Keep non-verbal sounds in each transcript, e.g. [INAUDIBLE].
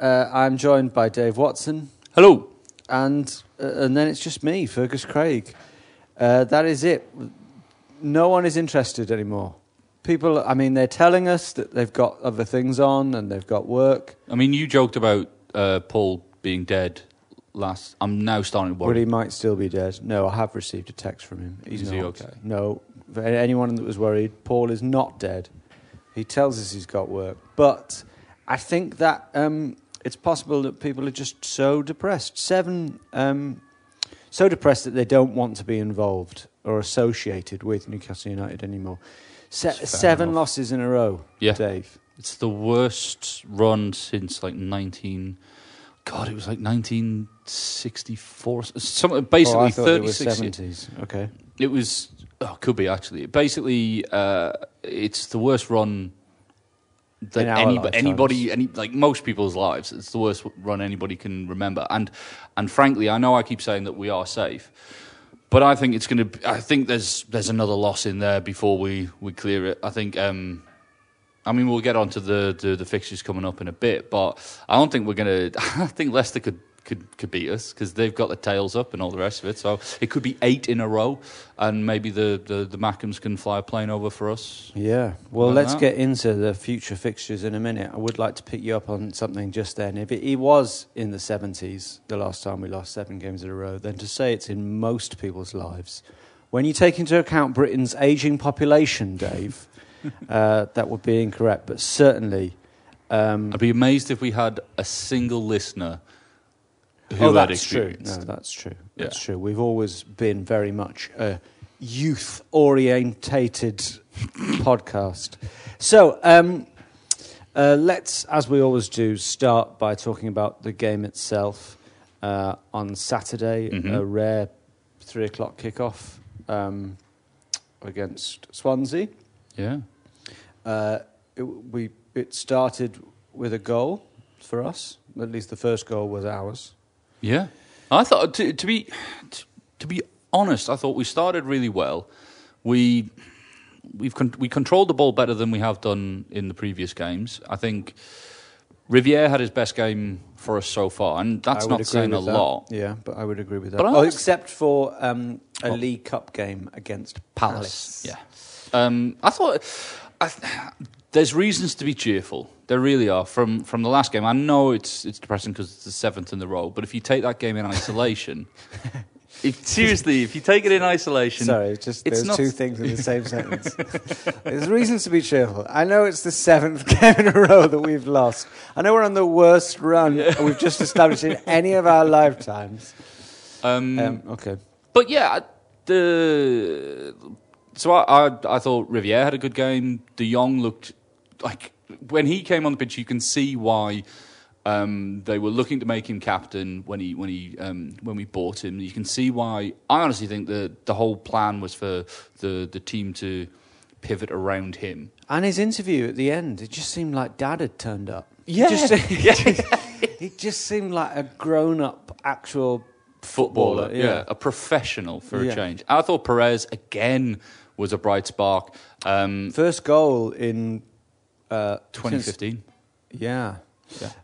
uh, I'm joined by Dave Watson. Hello. And uh, and then it's just me, Fergus Craig. Uh, that is it. No one is interested anymore. People, I mean, they're telling us that they've got other things on and they've got work. I mean, you joked about uh, Paul being dead last. I'm now starting to But worry. he might still be dead. No, I have received a text from him. He's Is not. he okay? No. For anyone that was worried, Paul is not dead. He tells us he's got work. But I think that um, it's possible that people are just so depressed. Seven, um, so depressed that they don't want to be involved or associated with Newcastle United anymore. Se- seven enough. losses in a row, Yeah. Dave. It's the worst run since like 19. God, it was like 1964. Some, Oh, basically, I thought it was 36 70s. Okay. It was. Oh, could be actually. Basically, uh, it's the worst run that In any, anybody, any like most people's lives. It's the worst run anybody can remember. And and frankly, I know I keep saying that we are safe, but I think it's going to. I think there's there's another loss in there before we we clear it. I think. Um, I mean, we'll get on to the, the, the fixtures coming up in a bit, but I don't think we're going [LAUGHS] to. I think Leicester could, could, could beat us because they've got the tails up and all the rest of it. So it could be eight in a row, and maybe the, the, the Mackems can fly a plane over for us. Yeah. Well, Like let's that. get into the future fixtures in a minute. I would like to pick you up on something just then. If it, it was in the 70s, the last time we lost seven games in a row, then to say it's in most people's lives, when you take into account Britain's ageing population, Dave, [LAUGHS] uh, that would be incorrect. But certainly. Um, I'd be amazed if we had a single listener who oh, that's true. No, that's true. Yeah. That's true. We've always been very much a youth orientated [COUGHS] podcast. So, um, uh, let's, as we always do, start by talking about the game itself. Uh, on Saturday, Mhm. a rare three o'clock kickoff um, against Swansea. Yeah. Uh, it, we it started with a goal for us. At least the first goal was ours. Yeah, I thought to, to be to, to be honest, I thought we started really well. We we've con- we controlled the ball better than we have done in the previous games. I think Riviere had his best game for us so far, and that's not saying a that. lot. Yeah, but I would agree with that. But oh, except for um, a Oh. League Cup game against Palace. Yeah, um, I thought I, th- there's reasons to be cheerful. There really are. From from the last game, I know it's it's depressing because it's the seventh in the row. But if you take that game in isolation, [LAUGHS] if, seriously, if you take it in isolation, Sorry, it's just it's there's not two things in the same sentence. There's reasons to be cheerful. I know it's the seventh [LAUGHS] game in a row that we've lost. I know we're on the worst run we've just established in any of our lifetimes. Um, Um, okay. But yeah, the so I, I I thought Riviere had a good game. De Jong looked like when he came on the pitch, you can see why Um, they were looking to make him captain when he when he um, when we bought him. You can see why. I honestly think that the whole plan was for the the team to pivot around him. And his interview at the end, it just seemed like Dad had turned up. Yeah. It just, [LAUGHS] it just, it just seemed like a grown-up actual footballer, footballer. yeah. a professional for Yeah. a change. I thought Perez again was a bright spark. Um, First goal in uh, 2015. since- yeah.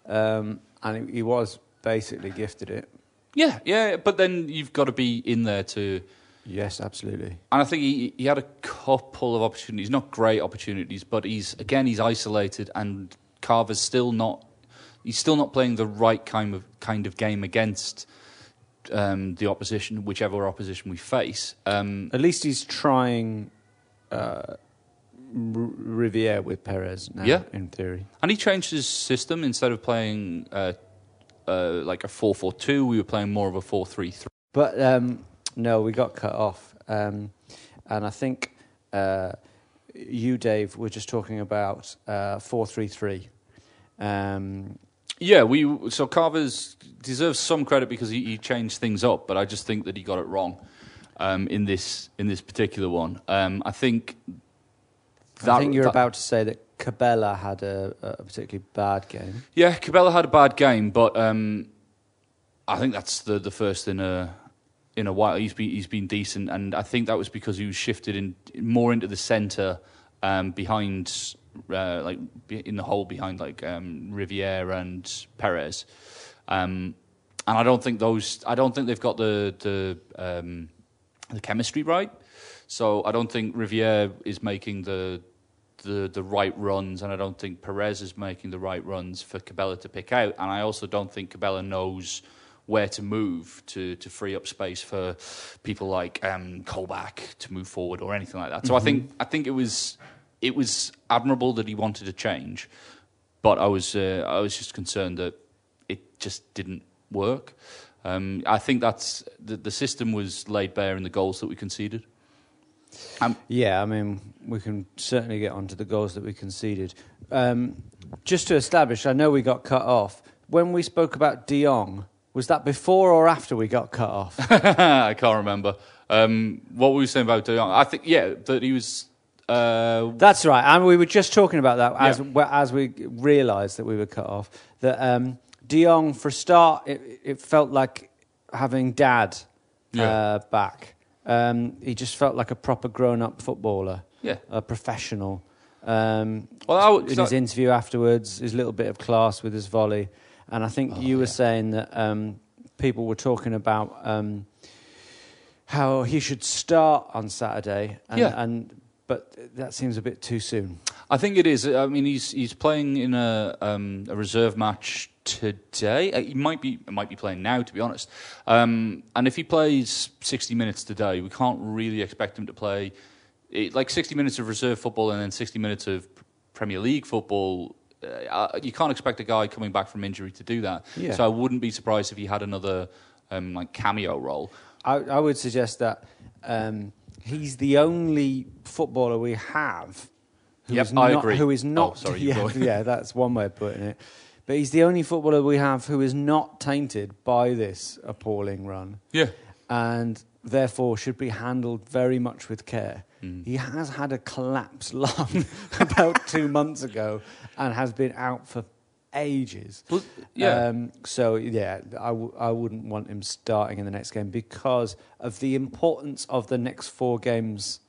Um, and he, was basically gifted it. Yeah, yeah, but then you've got to be in there to. Yes, absolutely. And I think he, he had a couple of opportunities, not great opportunities, but he's again he's isolated, and Carver's still not. He's still not playing the right kind of kind of game against um, the opposition, whichever opposition we face. Um, At least he's trying uh, Riviere with Perez now, Yeah. in theory. And he changed his system instead of playing uh, uh, like a 4 4 2, we were playing more of a 4 3 3. But um, no, we got cut off. Um, and I think uh, you, Dave, were just talking about uh, 433. Um, Yeah, we so Carver's deserves some credit because he, he changed things up, but I just think that he got it wrong um, in this in this particular one. Um, I think I think you're that- about to say that Cabella had a, a particularly bad game. Yeah, Cabella had a bad game, but um, I think that's the the first in a in a while. He's been he's been decent, and I think that was because he was shifted in more into the centre um, behind uh, like in the hole behind like um, Riviere and Perez. Um, and I don't think those. I don't think they've got the the um, the chemistry right. So I don't think Riviere is making the the the right runs, and I don't think Perez is making the right runs for Cabella to pick out. And I also don't think Cabella knows where to move to to free up space for people like um, Colback to move forward or anything like that. So I think I think it was it was admirable that he wanted to change, but I was uh, I was just concerned that it just didn't work. Um, I think that's the, the system was laid bare in the goals that we conceded. Um, Yeah, I mean, we can certainly get onto the goals that we conceded. Um, just to establish, I know we got cut off. When we spoke about De Jong, was that before or after we got cut off? [LAUGHS] I can't remember. Um, what were we saying about De Jong? I think yeah that he was. Uh, That's right, and we were just talking about that as Yeah. as we realised that we were cut off. That um, De Jong, for a start, it, it felt like having Dad Yeah. uh, back. Um, he just felt like a proper grown-up footballer, Yeah. a professional. Um, Well, I would- in his interview afterwards, his little bit of class with his volley, and I think you were saying that um, people were talking about um, how he should start on Saturday, and, Yeah. and but that seems a bit too soon. I think it is. I mean, he's he's playing in a um, a reserve match today. Uh, He might be might be playing now, to be honest. Um, and if he plays sixty minutes today, we can't really expect him to play it, like sixty minutes of reserve football and then sixty minutes of Premier League football. Uh, you can't expect a guy coming back from injury to do that. Yeah. So I wouldn't be surprised if he had another um, like cameo role. I, I would suggest that um, he's the only footballer we have who Yep, is I agree. who is Oh, not. sorry, [LAUGHS] yeah, yeah, that's one way of putting it. But he's the only footballer we have who is not tainted by this appalling run. Yeah. and therefore should be handled very much with care. Mm. He has had a collapsed [LAUGHS] lung about two [LAUGHS] months ago and has been out for ages. Well, yeah. Um, so yeah, I, w- I wouldn't want him starting in the next game because of the importance of the next four games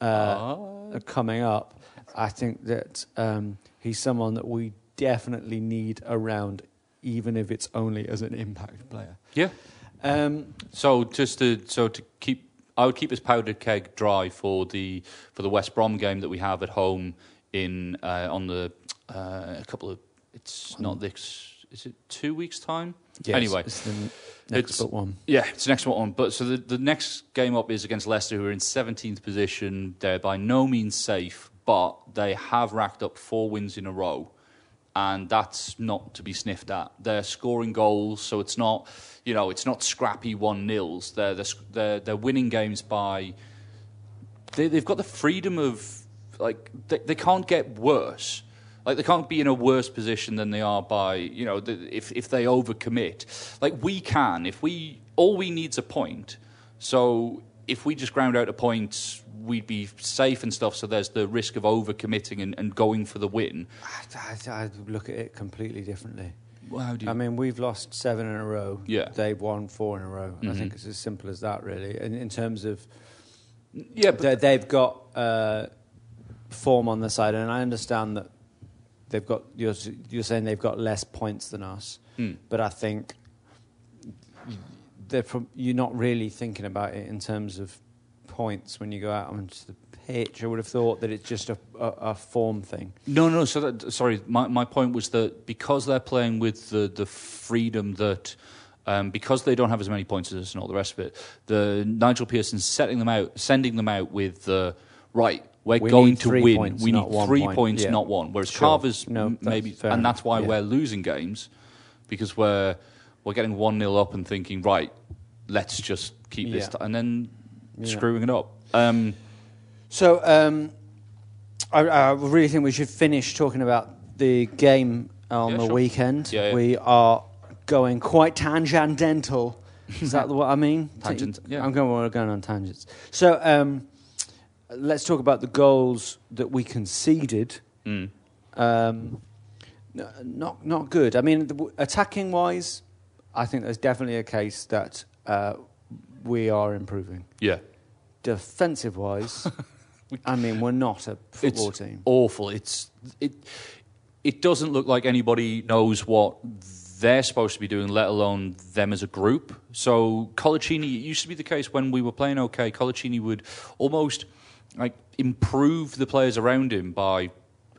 uh, Ah. coming up. I think that um, he's someone that we definitely need around, even if it's only as an impact player. Yeah. Um, So just to so to keep, I would keep his powder keg dry for the for the West Brom game that we have at home in uh, on the uh, a couple of. It's not this. Is it two weeks time? Yes, anyway, it's the next it's- but one. Yeah, it's the next one. But so the the next game up is against Leicester, who are in seventeenth position. They're by no means safe, but they have racked up four wins in a row and that's not to be sniffed at. They're scoring goals, so it's not, you know, it's not scrappy one nils. They're, they're they're winning games by. They, they've got the freedom of like they, they can't get worse. Like they can't be in a worse position than they are by you know if if they overcommit. Like we can if we all we need's a point. So if we just ground out a point, we'd be safe and stuff. So there's the risk of overcommitting and, and going for the win. I, I look at it completely differently. Well, how do you- I mean, we've lost seven in a row. Yeah. They've won four in a row. I Mhm. think it's as simple as that, really. And in terms of, yeah, but they, they've got uh, form on the side, and I understand that they've got. You're, you're saying they've got less points than us, Hmm. but I think you're not really thinking about it in terms of points when you go out onto the pitch. I would have thought that it's just a, a, a form thing. No, no. So that, sorry, my my point was that because they're playing with the the freedom that. Um, because they don't have as many points as us and all the rest of it, the Nigel Pearson setting them out, sending them out with the right. We're We going to win. points, we need three point. points, Yeah. not one. Whereas Sure. Carver's No, m- maybe, fair and that's why Yeah. we're losing games because we're we're getting one 0 up and thinking right, let's just keep this, t-, and then screwing it up. Um, So um, I, I really think we should finish talking about the game on Yeah, the sure. weekend. Yeah, yeah. We are going quite tangential. Is that what I mean? [LAUGHS] Tangent, yeah. I'm going, we're going on tangents. So um, let's talk about the goals that we conceded. mm. Um, not not good. I mean, attacking wise, I think there's definitely a case that uh, we are improving. Yeah. Defensive wise, [LAUGHS] I mean, we're not a football it's team. awful. It's it. It doesn't look like anybody knows what they're supposed to be doing, let alone them as a group. So Colaccini, it used to be the case when we were playing okay. Colaccini would almost like improve the players around him by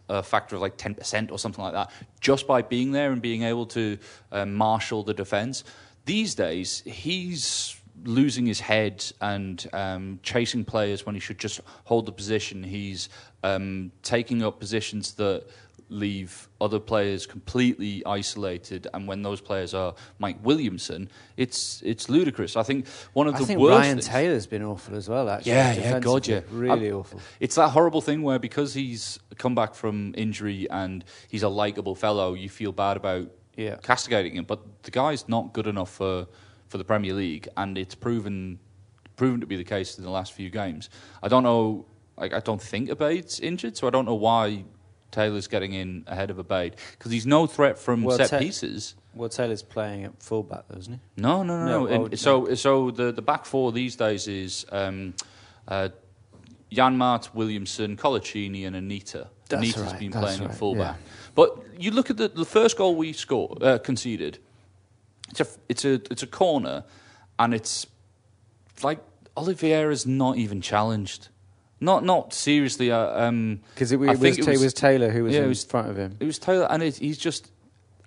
a factor of like ten percent or something like that, just by being there and being able to uh, marshal the defence. These days, he's losing his head and um, chasing players when he should just hold the position. He's um, taking up positions that leave other players completely isolated, and when those players are Mike Williamson, it's it's ludicrous. I think one of I the think worst. Ryan things- Taylor's been awful as well. Actually, yeah, yeah, God, yeah, really Um, awful. It's that horrible thing where because he's come back from injury and he's a likable fellow, you feel bad about Yeah. castigating him. But the guy's not good enough for for the Premier League, and it's proven proven to be the case in the last few games. I don't know. Like, I don't think Abeid's injured, so I don't know why Taylor's getting in ahead of Abeid because he's no threat from Well, set Ta- pieces. Well, Taylor's playing at fullback, though, isn't he? No, no, no, No, no. So, so the the back four these days is um, uh, Janmaat, Williamson, Colaccini, and Anita. That's Anita's right, been playing right, at fullback. yeah. But you look at the, the first goal we scored, uh, conceded. It's a it's a it's a corner, and it's like Oliveira's not even challenged. Not not seriously. uh, um, Because it, it, was, it was Taylor who was yeah, in was- front of him. it was Taylor, and it, he's just. [LAUGHS]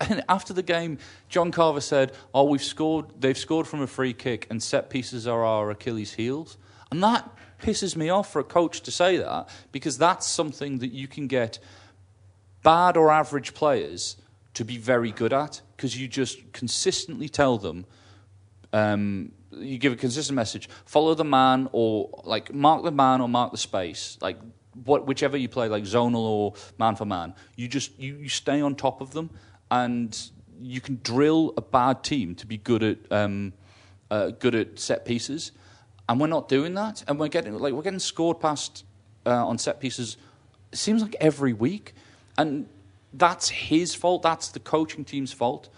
And after the game, John Carver said, "Oh, we've scored. They've scored from a free kick, and set pieces are our Achilles' heels." And that pisses me off for a coach to say that because that's something that you can get bad or average players to be very good at because you just consistently tell them um, you give a consistent message follow the man or like mark the man or mark the space like what whichever you play like zonal or man for man. You just you, you stay on top of them and you can drill a bad team to be good at um, uh, good at set pieces. And we're not doing that and we're getting like we're getting scored past uh, on set pieces it seems like every week. And that's his fault that's the coaching team's fault.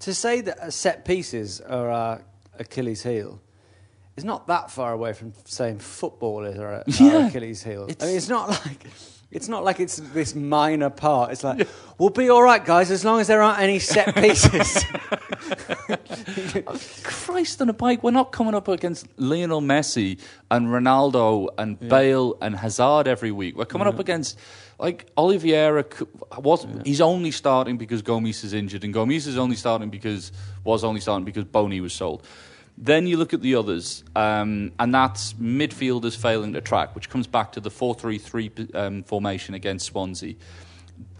To say that uh, set pieces are our Achilles' heel is not that far away from saying football is our, uh, our [LAUGHS] Yeah. Achilles' heel. I mean, it's not like it's not like it's this minor part. It's like we'll be all right, guys, as long as there aren't any set [LAUGHS] pieces. [LAUGHS] Christ on a bike, we're not coming up against Lionel Messi and Ronaldo and Bale and Hazard every week. We're coming up against like Oliveira was he's only starting because Gomis is injured and Gomis is only starting because was only starting because Bony was sold. Then you look at the others, um, and that's midfielders failing to track, which comes back to the 4 3 3 um, formation against Swansea.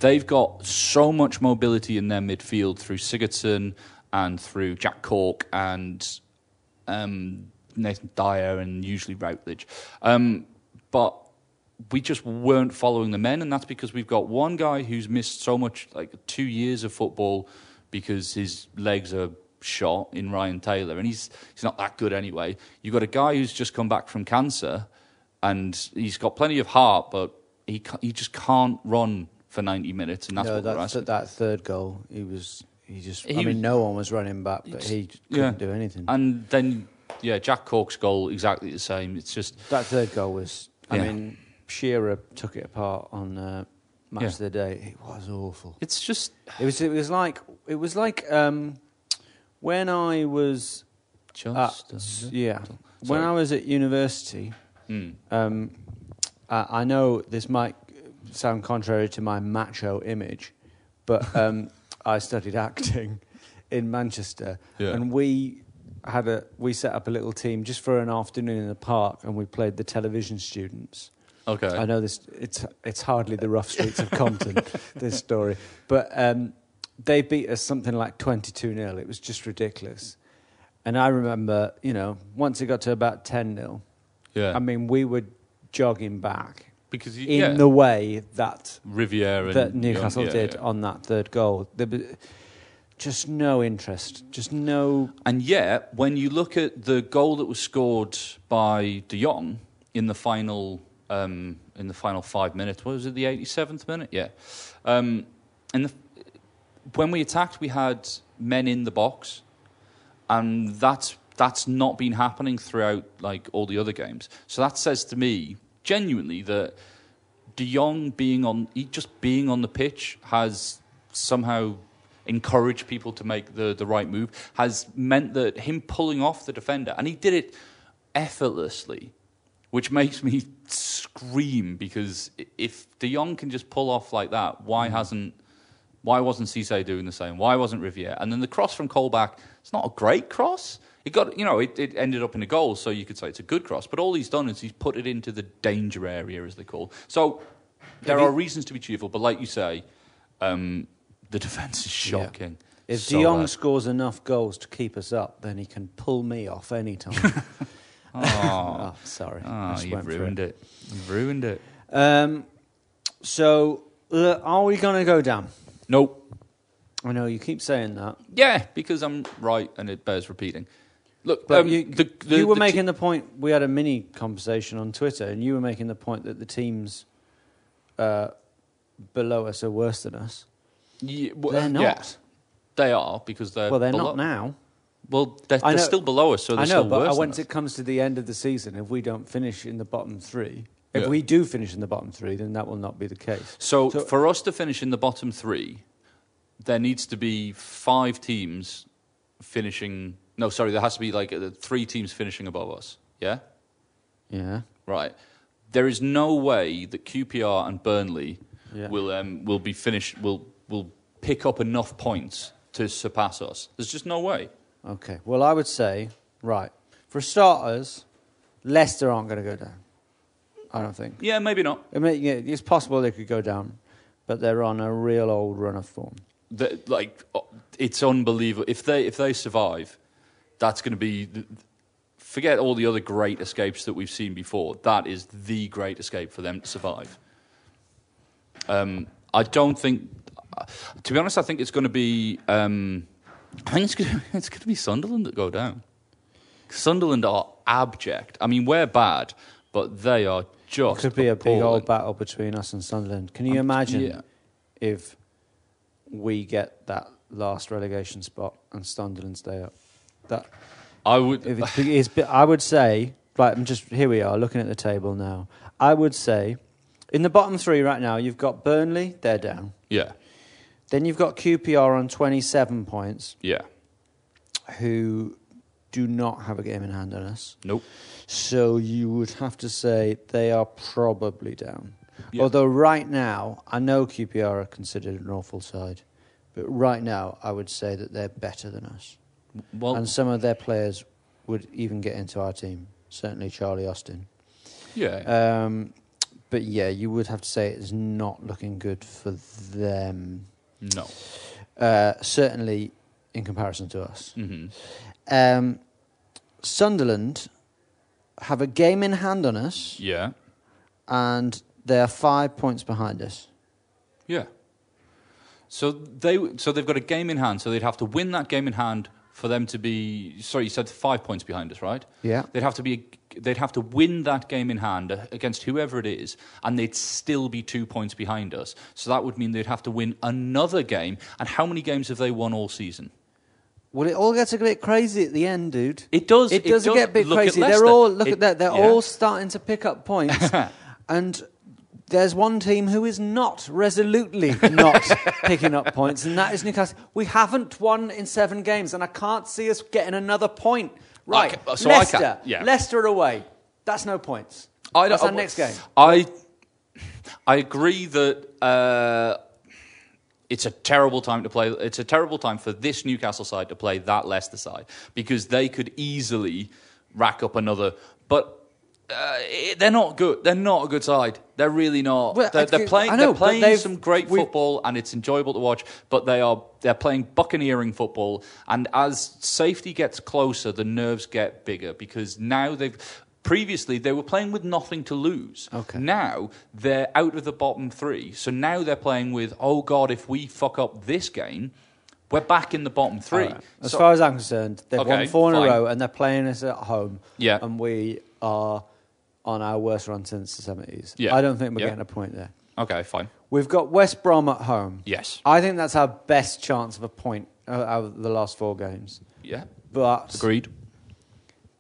They've got so much mobility in their midfield through Sigurdsson and through Jack Cork and um, Nathan Dyer and usually Routledge. Um, but we just weren't following the men, and that's because we've got one guy who's missed so much, like two years of football, because his legs are shot in Ryan Taylor, and he's he's not that good anyway. You've got a guy who's just come back from cancer, and he's got plenty of heart, but he he just can't run for ninety minutes, and that's no, what that, third goal, he was he just. He I mean, was- no one was running back, but he couldn't do anything. And then, yeah, Jack Cork's goal exactly the same. It's just That third goal was. I Yeah. mean, Shearer took it apart on uh, match Yeah. of the day. It was awful. It's just. It was. It was like. It was like um, when I was. Just at- yeah. little. When I was at university, Mm. um, I, I know this might sound contrary to my macho image, but um, [LAUGHS] I studied acting in Manchester, Yeah. and we had a we set up a little team just for an afternoon in the park, and we played the television students. Okay. I know this. It's it's hardly the rough streets of Compton. [LAUGHS] this story, but um, they beat us something like twenty-two 0 It was just ridiculous. And I remember, you know, once it got to about ten 0 Yeah. I mean, we were jogging back Because you- in yeah. the way that Riviere and that Newcastle yeah, did yeah. on that third goal. There was just no interest, just no. And yet, when you look at the goal that was scored by De Jong in the final um, in the final five minutes, what was it, the eighty seventh minute? Yeah. Um, and the, when we attacked, we had men in the box, and that's that's not been happening throughout like all the other games. So that says to me genuinely that De Jong being on just being on the pitch has somehow encouraged people to make the, the right move has meant that him pulling off the defender and he did it effortlessly which makes me scream because if De Jong can just pull off like that why hasn't why wasn't Cisse doing the same? Why wasn't Riviere and then the cross from Colback it's not a great cross. It got you know it, it ended up in a goal so you could say it's a good cross. But all he's done is he's put it into the danger area as they call. So there are reasons to be cheerful but like you say um, the defence is shocking. If So De Jong bad. scores enough goals to keep us up, then he can pull me off any time. [LAUGHS] oh, sorry. Oh you've ruined it. You've ruined it Um, so, uh, are we going to go down? nope I know you keep saying that. Yeah, because I'm right and it bears repeating. Look, um, you, the, the, you were the making the point. We had a mini conversation on Twitter, and you were making the point that the teams uh, below us are worse than us. Ye- well, They're uh, not. yeah, they are because they're well, they're below- not now. Well, they're, they're still below us, so they're I know, still but worse. once it comes to the end of the season, if we don't finish in the bottom three, if Yeah. we do finish in the bottom three, then that will not be the case. So, for us to finish in the bottom three, there needs to be five teams finishing. No, sorry, there has to be like uh, three teams finishing above us. Yeah, yeah, right. There is no way that QPR and Burnley Yeah. will um, will be finished. Will will pick up enough points to surpass us. There's just no way. Okay. Well, I would say, right, for starters, Leicester aren't going to go down. I don't think. Yeah, maybe not. I mean, yeah, it's possible they could go down, but they're on a real old run of form. the, like uh, it's unbelievable. If they if they survive, that's going to be. Forget all the other great escapes that we've seen before. That is the great escape for them to survive. Um, I don't think. To be honest, I think it's going to be. Um, I think it's going [LAUGHS] to, it's going to be Sunderland that go down. Sunderland are abject. I mean, we're bad, but they are just. It could be a big old battle between us and Sunderland. Can you Um, imagine yeah. if we get that last relegation spot and Sunderland stay up? That I would. it's, I would say, right, I'm just here we are looking at the table now. I would say, in the bottom three right now, you've got Burnley, they're down. Yeah, Then you've got QPR on 27 points, yeah. who do not have a game in hand on us. Nope. So you would have to say they are probably down. Yeah. Although right now, I know QPR are considered an awful side, but right now I would say that they're better than us. Well, and some of their players would even get into our team. Certainly Charlie Austin. yeah. Um, but yeah, you would have to say it's not looking good for them. No. Uh, certainly in comparison to us. hmm Um, Sunderland have a game in hand on us, Yeah. and They are five points behind us. Yeah. So they so they've got a game in hand. So they'd have to win that game in hand for them to be. Sorry, you said five points behind us, right? Yeah. They'd have to be. They'd have to win that game in hand against whoever it is, and they'd still be two points behind us. So that would mean they'd have to win another game. And how many games have they won all season? Well, it all gets a bit crazy at the end, dude. It does. It it does, does. get a bit crazy. They're all look It- at that. They're yeah. all starting to pick up points, [LAUGHS] and there's one team who is not resolutely [LAUGHS] not picking up points, and that is Newcastle. We haven't won in seven games, and I can't see us getting another point. Right, so Leicester, yeah. Leicester away. That's no points. I That's our next game. I I agree that uh, it's a terrible time to play. It's a terrible time for this Newcastle side to play that Leicester side because they could easily rack up another. But uh, they're not good. They're not a good side. They're really not. Well, they're, they're playing. Know, they're playing some great we- football, and it's enjoyable to watch. But they are they're playing buccaneering football, and as safety gets closer, the nerves get bigger because now they've. Previously, they were playing with nothing to lose. Okay. Now they're out of the bottom three, so now they're playing with, oh God, if we fuck up this game, we're back in the bottom three. Right. As So- far as I'm concerned, they've won four in fine. a row, and they're playing us at home. Yeah. and we are on our worst run since the seventies. Yeah. I don't think we're Yeah. getting a point there. okay, fine. We've got West Brom at home. Yes. I think that's our best chance of a point uh, out of the last four games. Yeah. But Agreed.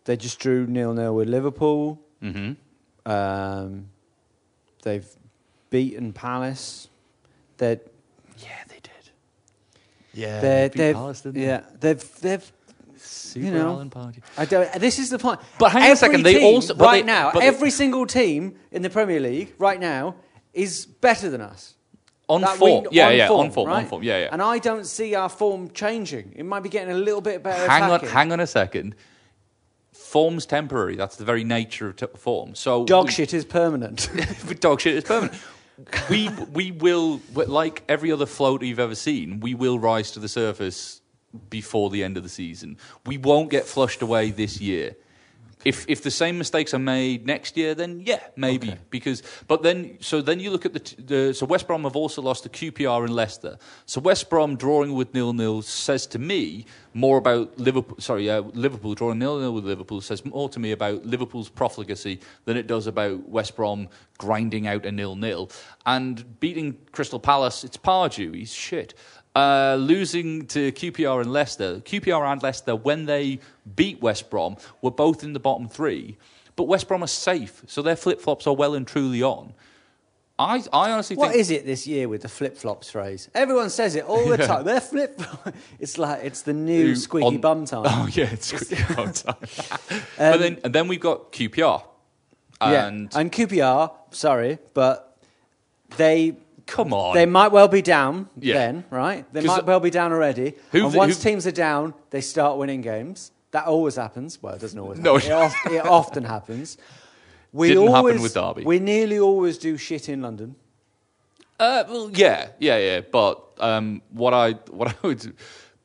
they just drew nil nil with Liverpool. Mm-hmm. Um, they've beaten Palace. They're Yeah, they did. Yeah, they're, beat they've Palace, didn't they? yeah they've they've Super you know, Alan Pardew. I don't. This is the point. But hang on a second, they also- but right they- now, but they- every single team in the Premier League right now is better than us. On That form. we- yeah, on yeah, form, on form, right? on form. Yeah, yeah. And I don't see our form changing. It might be getting a little bit better. hang on, hang on a second. Form's temporary. That's the very nature of t- form. So Dog we- shit is permanent. [LAUGHS] Dog shit is permanent. we we will like every other float you've ever seen. We will rise to the surface before the end of the season. We won't get flushed away this year. If if the same mistakes are made next year, then yeah, maybe because. But then so then you look at the, the so West Brom have also lost to QPR and Leicester. So West Brom drawing with nil nil says to me more about Liverpool. Sorry, uh, Liverpool drawing nil nil with Liverpool says more to me about Liverpool's profligacy than it does about West Brom grinding out a nil nil and beating Crystal Palace. It's Pardew. He's shit. Uh, losing to QPR and Leicester. QPR and Leicester, when they beat West Brom, were both in the bottom three. But West Brom are safe, so their flip flops are well and truly on. I, I honestly What think. is it this year with the flip flops phrase? Everyone says it all the [LAUGHS] Yeah. time. They're flip. [LAUGHS] It's like it's the new squeaky on- bum time. [LAUGHS] Oh yeah, it's squeaky bum time. but then and then we've got QPR. yeah, And and QPR. Sorry, but they come on, They might well be down Yeah. then, right? They might well be down already. Who and once who- teams are down, they start winning games. That always happens. Well, it doesn't always No. happen. It, of- it often happens. We Didn't happen with Derby. We nearly always do shit in London. Uh, well, yeah, yeah, yeah. But um, what I what I would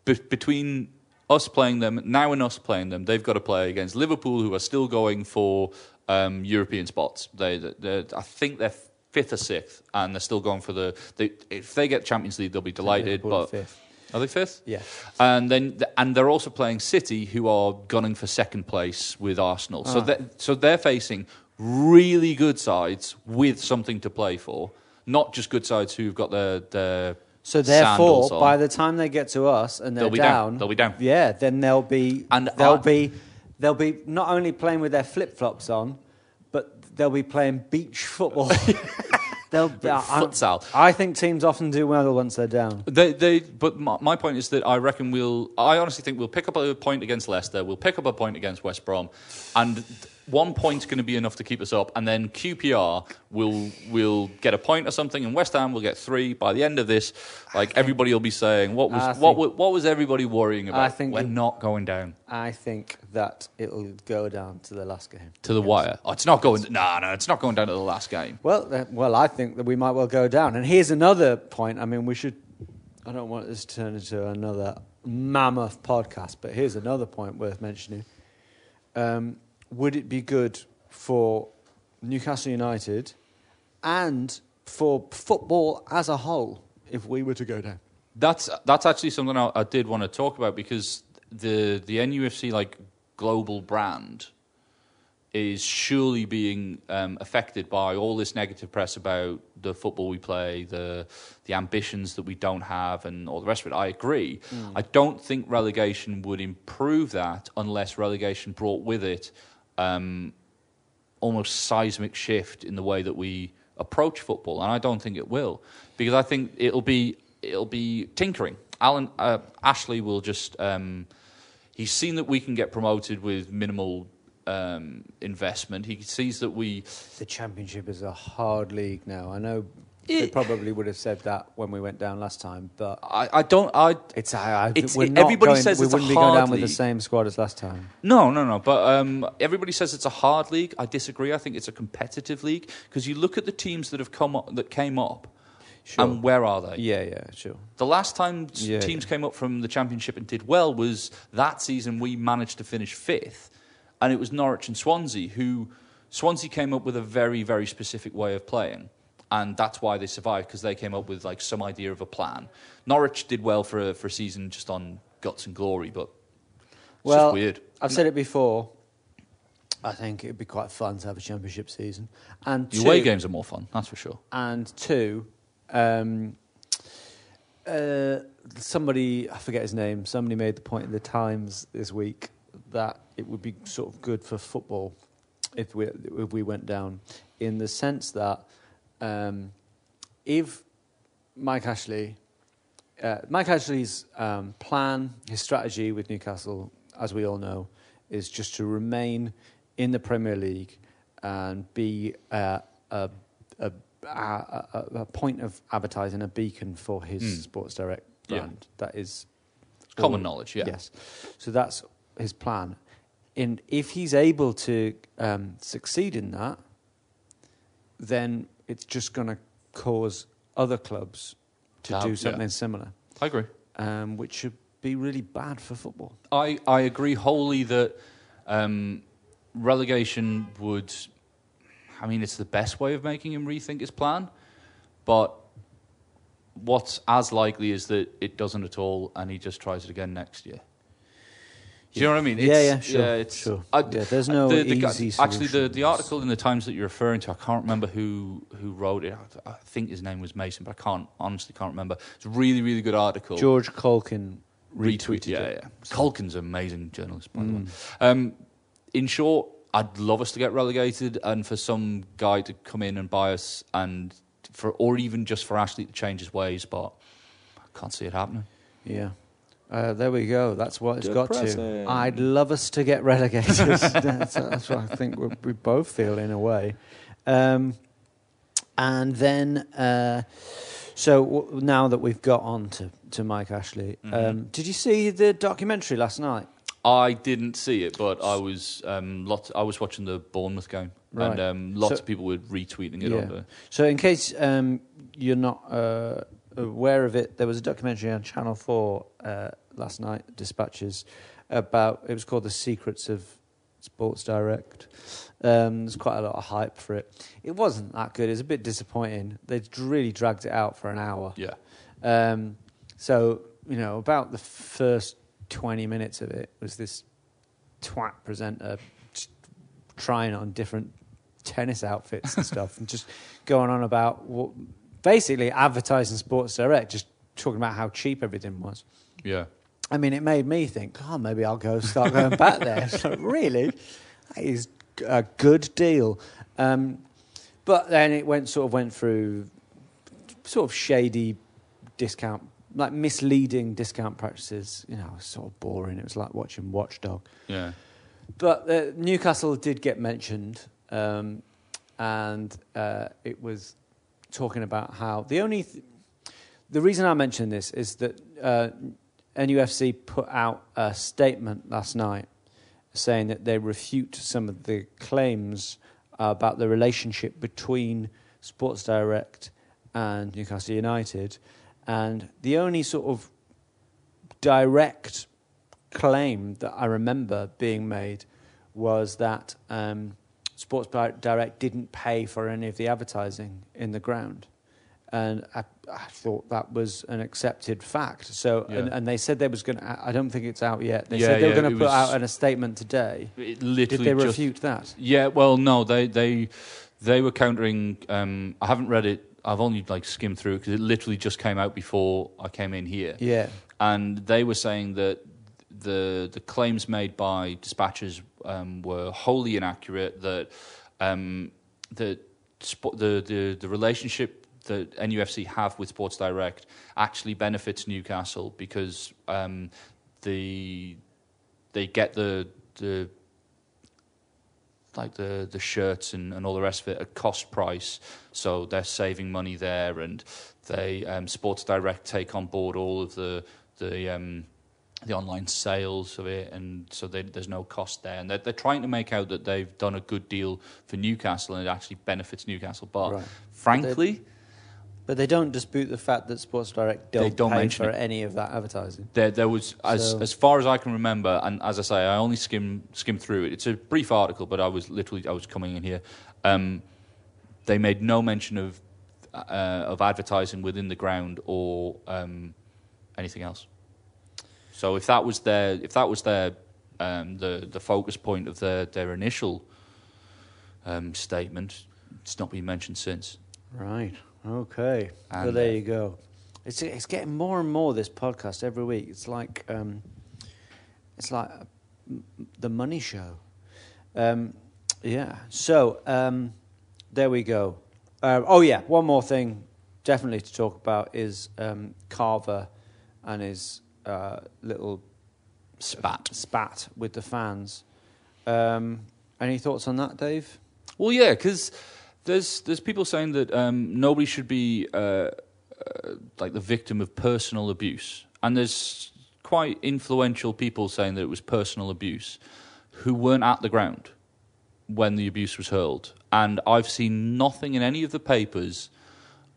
be, between us playing them now and us playing them, they've got to play against Liverpool, who are still going for um, European spots. They, they, I think they're fifth or sixth, and they're still going for the. They, if they get Champions League, they'll be delighted. But fifth. are they fifth? Yeah. And then and they're also playing City, who are gunning for second place with Arsenal. So Ah. they so they're facing really good sides with something to play for, not just good sides who've got their their So therefore, by the time they get to us and they're They'll be down. down, They'll be down. Yeah, then they'll be And they'll I- be they'll be not only playing with their flip flops on, they'll be playing beach football. [LAUGHS] they'll be, I- Futsal. I think teams often do well once they're down. They, they, but my, my point is that I reckon we'll. I honestly think we'll pick up a point against Leicester. We'll pick up a point against West Brom, and one point's going to be enough to keep us up. And then QPR will will get a point or something, and West Ham will get three. By the end of this, like everybody will be saying, "What was I what? think- What was everybody worrying about? I think we're it- not going down I think that it'll go down to the last game. to the wire. Oh, it's not going. No, no, it's not going down to the last game. Well, uh, well, I think that we might well go down. And here's another point. I mean, we should. I don't want this to turn into another mammoth podcast, but here's another point worth mentioning. Um, would it be good for Newcastle United and for football as a whole if we were to go down. That's that's actually something I, I did want to talk about because the the NUFC like global brand is surely being um, affected by all this negative press about the football we play, the the ambitions that we don't have, and all the rest of it. I agree. Mm. I don't think relegation would improve that unless relegation brought with it um, almost seismic shift in the way that we approach football, and I don't think it will because I think it'll be it'll be tinkering. Alan uh, Ashley will just um, he's seen that we can get promoted with minimal um, investment. He sees that we The championship is a hard league now. I know they probably would have said that when we went down last time, but I, I don't. I it's, I, I, It's- we're it- not everybody going, says we it's wouldn't be going down with the same squad as last time. No, no, no. But um, everybody says it's a hard league. I disagree. I think it's a competitive league because you look at the teams that have come up, that came up, Sure. and where are they? Yeah, yeah, sure. The last time Yeah, teams came up from the championship and did well was that season. We managed to finish fifth, and it was Norwich and Swansea who Swansea came up with a very, very specific way of playing. And that's why they survived because they came up with like some idea of a plan. Norwich did well for a, for a season just on guts and glory, but it's well, just weird. I've said it before. I think it'd be quite fun to have a championship season, and The away games are more fun, that's for sure. and two, um, uh, somebody I forget his name. Somebody made the point in the Times this week that it would be sort of good for football if we if we went down, in the sense that um, if Mike Ashley, uh, Mike Ashley's um, plan, his strategy with Newcastle, as we all know, is just to remain in the Premier League and be uh, a, a, a, a, point of advertising, a beacon for his Mm. Sports Direct Yeah. brand. That is Common all- knowledge, yeah. Yes. So that's his plan. And if he's able to um, succeed in that, then it's just going to cause other clubs to To have- do yeah. something similar, I agree. um, which should be really bad for football. I, I agree wholly that um, relegation would. I mean, it's the best way of making him rethink his plan, but what's as likely is that it doesn't at all, and he just tries it again next year. Do you know what I mean? Yeah, yeah, sure, it's, sure. I- Yeah, there's no the, the, easy Actually, the, the article in the Times that you're referring to, I can't remember who who wrote it. I, I think his name was Mason, but I can't honestly can't remember. It's a really really good article. George Caulkin retweeted yeah, it. yeah. Caulkin's an amazing journalist, by the way. Mm. Um, in short, I'd love us to get relegated, and for some guy to come in and buy us, and for or even just for Ashley to change his ways, but I can't see it happening. Yeah. Uh, there we go. That's what it's got to. I'd love us to get [LAUGHS] relegated. [LAUGHS] that's, that's what I think we, we both feel in a way. Um, and then, uh, so w- now that we've got on to, to Mike Ashley, Mm-hmm. um, did you see the documentary last night? I didn't see it, but I was um, lots. I was watching the Bournemouth game, Right. and um, lots So- of people were retweeting it on the. So, in case um, you're not uh, aware of it, there was a documentary on Channel 4 uh, last night, Dispatches, about it was called The Secrets of Sports Direct. Um, there's quite a lot of hype for it. It wasn't that good. It was a bit disappointing. They really dragged it out for an hour. Yeah. Um, so, you know, about the first 20 minutes of it was this twat presenter trying on different tennis outfits and stuff and just [LAUGHS] going on about what, basically advertising Sports Direct, just talking about how cheap everything was. Yeah. I mean, it made me think, oh, maybe I'll go start going back there. [LAUGHS] It's like, really? That is a good deal. Um, but then it went sort of went through sort of shady discount, like misleading discount practices. You know, it was sort of boring. It was like watching Watchdog. Yeah. But uh, Newcastle did get mentioned, um, and uh, it was talking about how the only th- the reason I mention this is that uh, NUFC put out a statement last night saying that they refute some of the claims uh, about the relationship between Sports Direct and Newcastle United, and the only sort of direct claim that I remember being made was that um, Sports Direct didn't pay for any of the advertising in the ground. And I, I thought that was an accepted fact. So, and, Yeah. and they said they was going to. I don't think it's out yet. They Yeah, said they were going to put was- out an, a statement today. It Did literally they just- refute that? Yeah, well, no, they they they were countering. Um, I haven't read it. I've only like skimmed through it because it literally just came out before I came in here. Yeah. and they were saying that the the claims made by Dispatches um, were wholly inaccurate. That um, that the the the relationship that NUFC have with Sports Direct actually benefits Newcastle because um, the they get the the like the the shirts and, and all the rest of it at cost price, so they're saving money there, and they um, Sports Direct take on board all of the the um, the online sales of it, and so they, there's no cost there, and they're, they're trying to make out that they've done a good deal for Newcastle, and it actually benefits Newcastle. But Right. frankly, But they don't dispute the fact that Sports Direct don't, They don't pay mention for it. any of that advertising. There, there was as So- as far as I can remember, and as I say, I only skim skim through it. It's a brief article, but I was literally I was coming in here. Um, they made no mention of uh, of advertising within the ground or um, anything else. So if that was their if that was their um, the the focus point of their their initial um, statement, it's not been mentioned since. Right. Okay. so And, there uh, you go. It's it's getting more and more this podcast every week. It's like um, it's like uh, the Money Show. Um, yeah. So um, there we go. Uh, oh yeah. One more thing, definitely to talk about is um, Carver and his uh, little spat spat with the fans. Um, any thoughts on that, Dave? Well, yeah, because there's there's people saying that um, nobody should be uh, uh, like the victim of personal abuse, and there's quite influential people saying that it was personal abuse who weren't at the ground when the abuse was hurled, and I've seen nothing in any of the papers,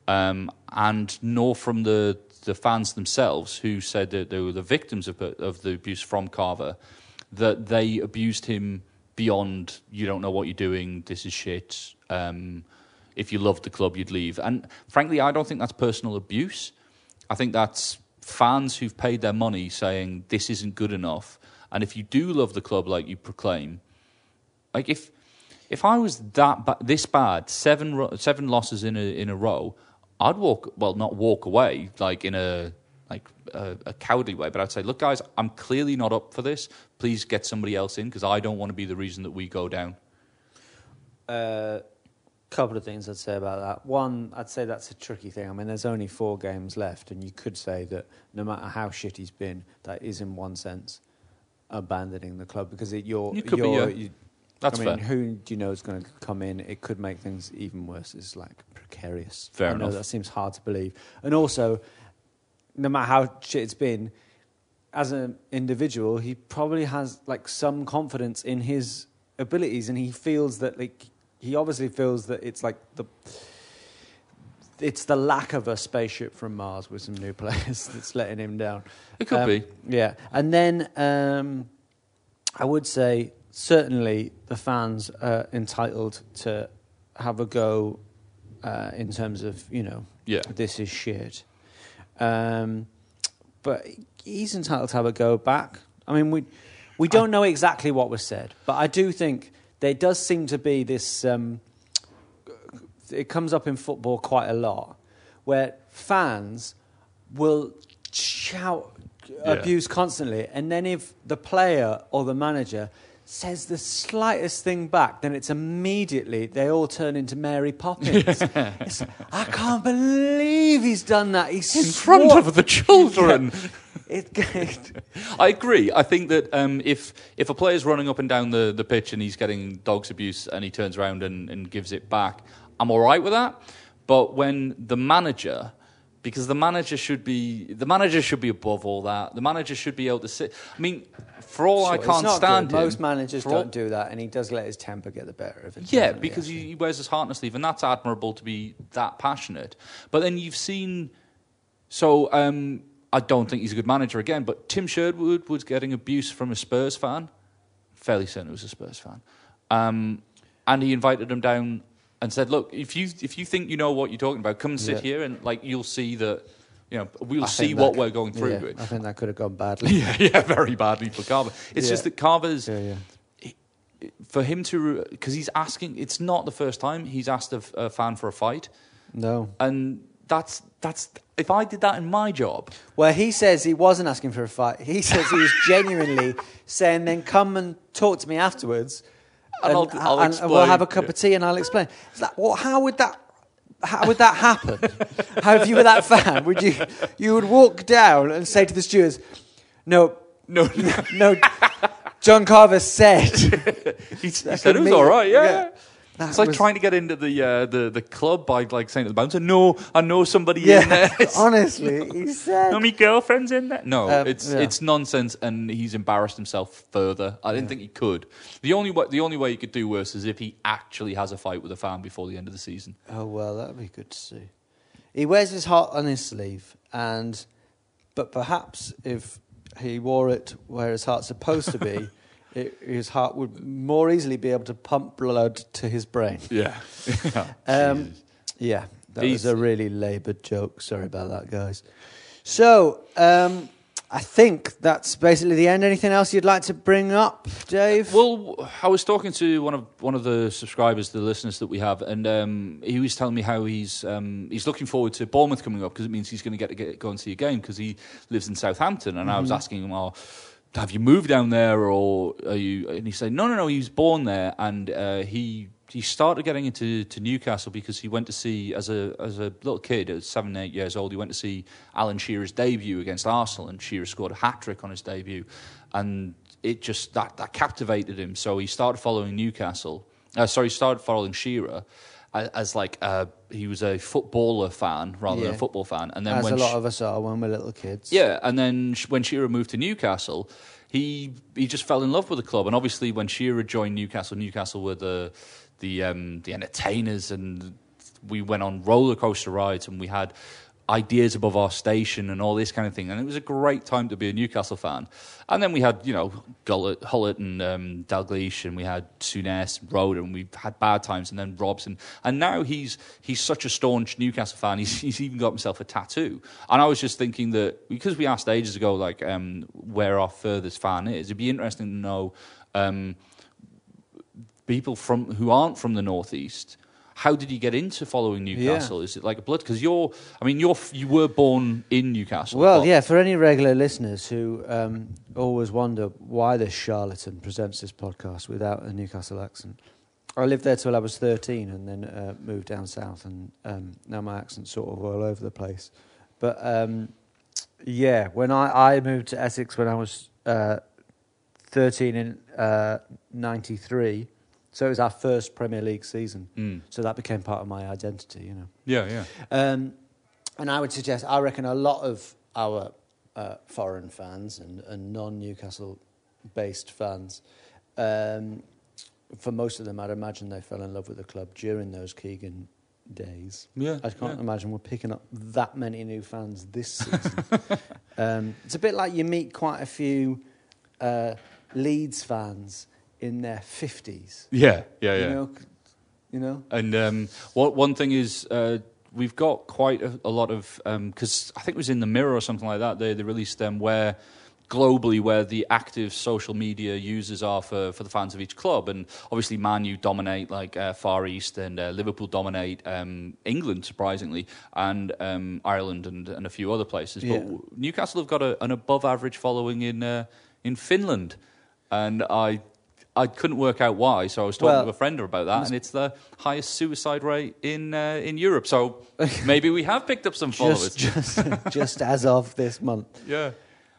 um, and nor from the the fans themselves who said that they were the victims of of the abuse from Carver, that they abused him beyond you don't know what you're doing. This is shit. Um, if you loved the club, you'd leave. And frankly, I don't think that's personal abuse. I think that's fans who've paid their money saying this isn't good enough. And if you do love the club like you proclaim, like if if I was that ba- this bad, seven ro- seven losses in a in a row, I'd walk well, not walk away like in a like a, a cowardly way, but I'd say, look, guys, I'm clearly not up for this. Please get somebody else in because I don't want to be the reason that we go down. A couple of things I'd say about that. One, I'd say that's a tricky thing. I mean, there's only four games left, and you could say that no matter how shit he's been, that is in one sense abandoning the club because it, you're. You could be, you're, yeah. you- That's I mean, fair. who do you know is going to come in? It could make things even worse. It's like precarious. Fair I know that seems hard to believe, and also, no matter how shit it's been, as an individual, he probably has like some confidence in his abilities, and he feels that like he obviously feels that it's like the it's the lack of a spaceship from Mars with some new [LAUGHS] players that's letting him down. It could Um, be. yeah. And then um, I would say certainly the fans are entitled to have a go uh, in terms of you know Yeah. this is shit. Um, but he's entitled to have a go back. I mean, we we don't know exactly what was said, but I do think there does seem to be this. Um, it comes up in football quite a lot, where fans will shout Yeah. abuse constantly, and then if the player or the manager says the slightest thing back, then it's immediately they all turn into Mary Poppins. [LAUGHS] It's, I can't believe he's done that. He's In front of the [LAUGHS] children. It, it, I agree. I think that um, if if a player's running up and down the, the pitch and he's getting dog's abuse and he turns around and, and gives it back, I'm all right with that. But when the manager, because the manager should be the manager should be above all that. The manager should be able to sit. I mean, for all I can't stand good. him, Most managers don't do that, and he does let his temper get the better of him. Yeah, because he, he wears his heart on his sleeve, and that's admirable to be that passionate. But then you've seen, so um, I don't think he's a good manager again. But Tim Sherwood was getting abuse from a Spurs fan. Fairly certain it was a Spurs fan. Um, and he invited him down and said, "Look, if you if you think you know what you're talking about, come and sit Yeah. here and like you'll see that." You know, we'll I see what we're going through. yeah, with. I think that could have gone badly. [LAUGHS] yeah, yeah, very badly for Carver. It's Yeah. just that Carver's Yeah, yeah. for him to because he's asking. It's not the first time he's asked a fan for a fight, No. and that's that's if I did that in my job. Well, he says he wasn't asking for a fight. He says he was [LAUGHS] genuinely saying, "Then come and talk to me afterwards, And I'll- I'll and we'll have a explain." cup of tea and I'll explain." It's like, well, how would that? How would that happen? [LAUGHS] how if you were that fan, would you? You would walk down and say to the stewards, "No, No, no." John Carver said. he, [LAUGHS] he said it was me- all right. Yeah. yeah. That It's like was- trying to get into the uh, the the club by like saying to the bouncer, "No, I know somebody Yeah, in there." [LAUGHS] honestly, he said. No, my girlfriend's in there. No, Um, it's yeah. it's nonsense, and he's embarrassed himself further. I didn't think he could. The only way the only way he could do worse is if he actually has a fight with a fan before the end of the season. Oh well, that'd be good to see. He wears his heart on his sleeve, and but perhaps if he wore it where his heart's supposed to be, [LAUGHS] it, his heart would more easily be able to pump blood to his brain. Yeah. [LAUGHS] Um, yeah, that was a really laboured joke. Sorry about that, guys. So, um, I think that's basically the end. Anything else you'd like to bring up, Dave? Well, I was talking to one of one of the subscribers, the listeners that we have, and um, he was telling me how he's um, he's looking forward to Bournemouth coming up because it means he's going to get to get, go and see a game because he lives in Southampton. And I was Mhm. asking him, "Well, have you moved down there, or are you?" And he said, "No, no, no. He was born there, and uh, he." He started getting into to Newcastle because he went to see as a as a little kid, at seven eight years old. He went to see Alan Shearer's debut against Arsenal, and Shearer scored a hat trick on his debut, and it just that that captivated him. So he started following Newcastle. Uh, sorry, he started following Shearer as, like uh, he was a footballer fan rather than Yeah. a football fan. And then As when a lot Sh- of us are when we're little kids. yeah, and then sh- when Shearer moved to Newcastle, he he just fell in love with the club. And obviously, when Shearer joined Newcastle, Newcastle were the the um, the entertainers, and we went on roller coaster rides, and we had ideas above our station and all this kind of thing. And it was a great time to be a Newcastle fan. And then we had, you know, Gullit, Hullett and um, Dalglish, and we had Souness, Roeder, and we've had bad times, and then Robson. And now he's he's such a staunch Newcastle fan, he's, he's even got himself a tattoo. And I was just thinking that, because we asked ages ago, like, um, where our furthest fan is, it'd be interesting to know um, people from who aren't from the northeast. How did you get into following Newcastle? Is it like a blood? Because you're, I mean, you're you were born in Newcastle. Well, yeah, for any regular listeners who um, always wonder why this charlatan presents this podcast without a Newcastle accent, I lived there till I was 13 and then uh, moved down south, and um, now my accent's sort of all over the place. But um, yeah, when I, I moved to Essex when I was uh, 13 in uh, 93, so it was our first Premier League season. Mm. So that became part of my identity, you know. Yeah, yeah. Um, and I would suggest, I reckon a lot of our uh, foreign fans and, and non Newcastle based fans, um, for most of them, I'd imagine they fell in love with the club during those Keegan days. Yeah, I can't yeah. imagine we're picking up that many new fans this [LAUGHS] season. um, it's a bit like you meet quite a few uh, Leeds fans in their 50s. Yeah, yeah, yeah. You know, you know? And um, one one thing is uh, we've got quite a, a lot of because I think it was in the Mirror or something like that. They they released them where globally where the active social media users are for, for the fans of each club and obviously Man U dominate like uh, Far East and uh, Liverpool dominate um, England surprisingly and um, Ireland and, and a few other places Yeah. but Newcastle have got a, an above average following in uh, in Finland and I I couldn't work out why, so I was talking Well, to a friend about that, and it's the highest suicide rate in uh, in Europe. So maybe we have picked up some [LAUGHS] followers. Just, just, just as of this month. [LAUGHS] Yeah.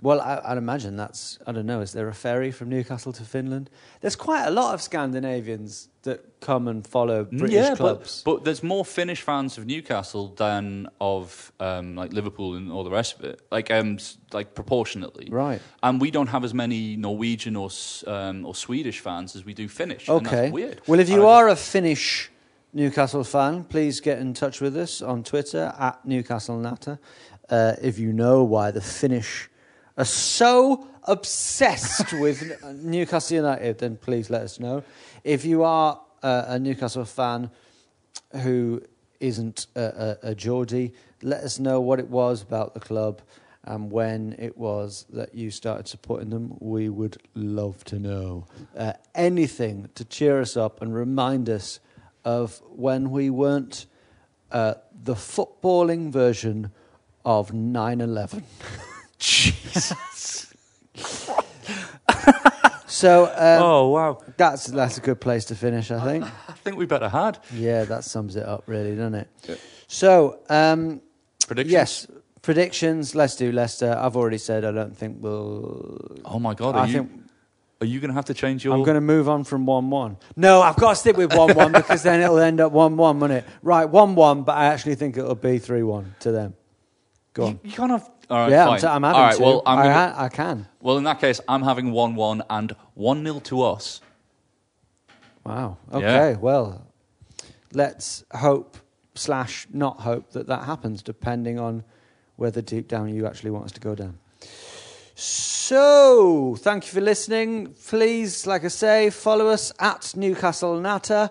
Well, I, I'd imagine that's, I don't know, is there a ferry from Newcastle to Finland? There's quite a lot of Scandinavians that come and follow British yeah, clubs. But, but there's more Finnish fans of Newcastle than of um, like Liverpool and all the rest of it, like um, like proportionately. Right. And we don't have as many Norwegian or um, or Swedish fans as we do Finnish. and Okay. that's weird. Well, if you are a Finnish Newcastle fan, please get in touch with us on Twitter at Newcastle Natter. Uh, if you know why the Finnish are so obsessed with Newcastle United, then please let us know. If you are uh, a Newcastle fan who isn't a, a, a Geordie, let us know what it was about the club and when it was that you started supporting them. We would love to know. Uh, anything to cheer us up and remind us of when we weren't uh, the footballing version of 9 11. [LAUGHS] Jesus. [LAUGHS] So, um, oh wow, that's that's a good place to finish, I think. [LAUGHS] I think we better had Yeah, that sums it up, really, doesn't it? So, um, predictions. yes, predictions. Let's do Leicester. I've already said I don't think we'll. Oh my god, are I you think are you going to have to change your? I'm going to move on from one-one. No, I've got to stick with one-one because then it'll end up one-one, won't it? Right, one-one, but I actually think it'll be three-one to them. Go on. You, you can't have. All right, yeah, fine. I'm, t- I'm having All right, to. well, I'm I, gonna, ha- I can. well, in that case, I'm having one-one and one 0 to us. Wow. Yeah. Okay. Well, let's hope slash not hope that that happens, depending on whether deep down you actually want us to go down. So, thank you for listening. Please, like I say, follow us at Newcastle Natter.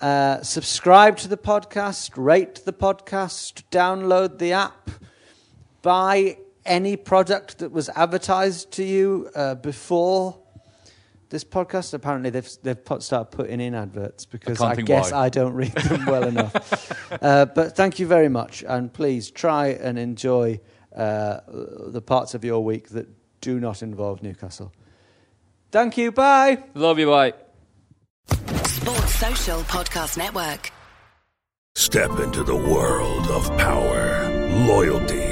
Uh, subscribe to the podcast, rate the podcast, download the app, buy any product that was advertised to you uh, before this podcast. Apparently, they've they've put, started putting in adverts because can't I, guess why. I don't read them well enough. [LAUGHS] Uh, but thank you very much, and please try and enjoy uh, the parts of your week that do not involve Newcastle. Thank you. Bye. Love you, bye. Sports Social Podcast Network. Step into the world of power, loyalty,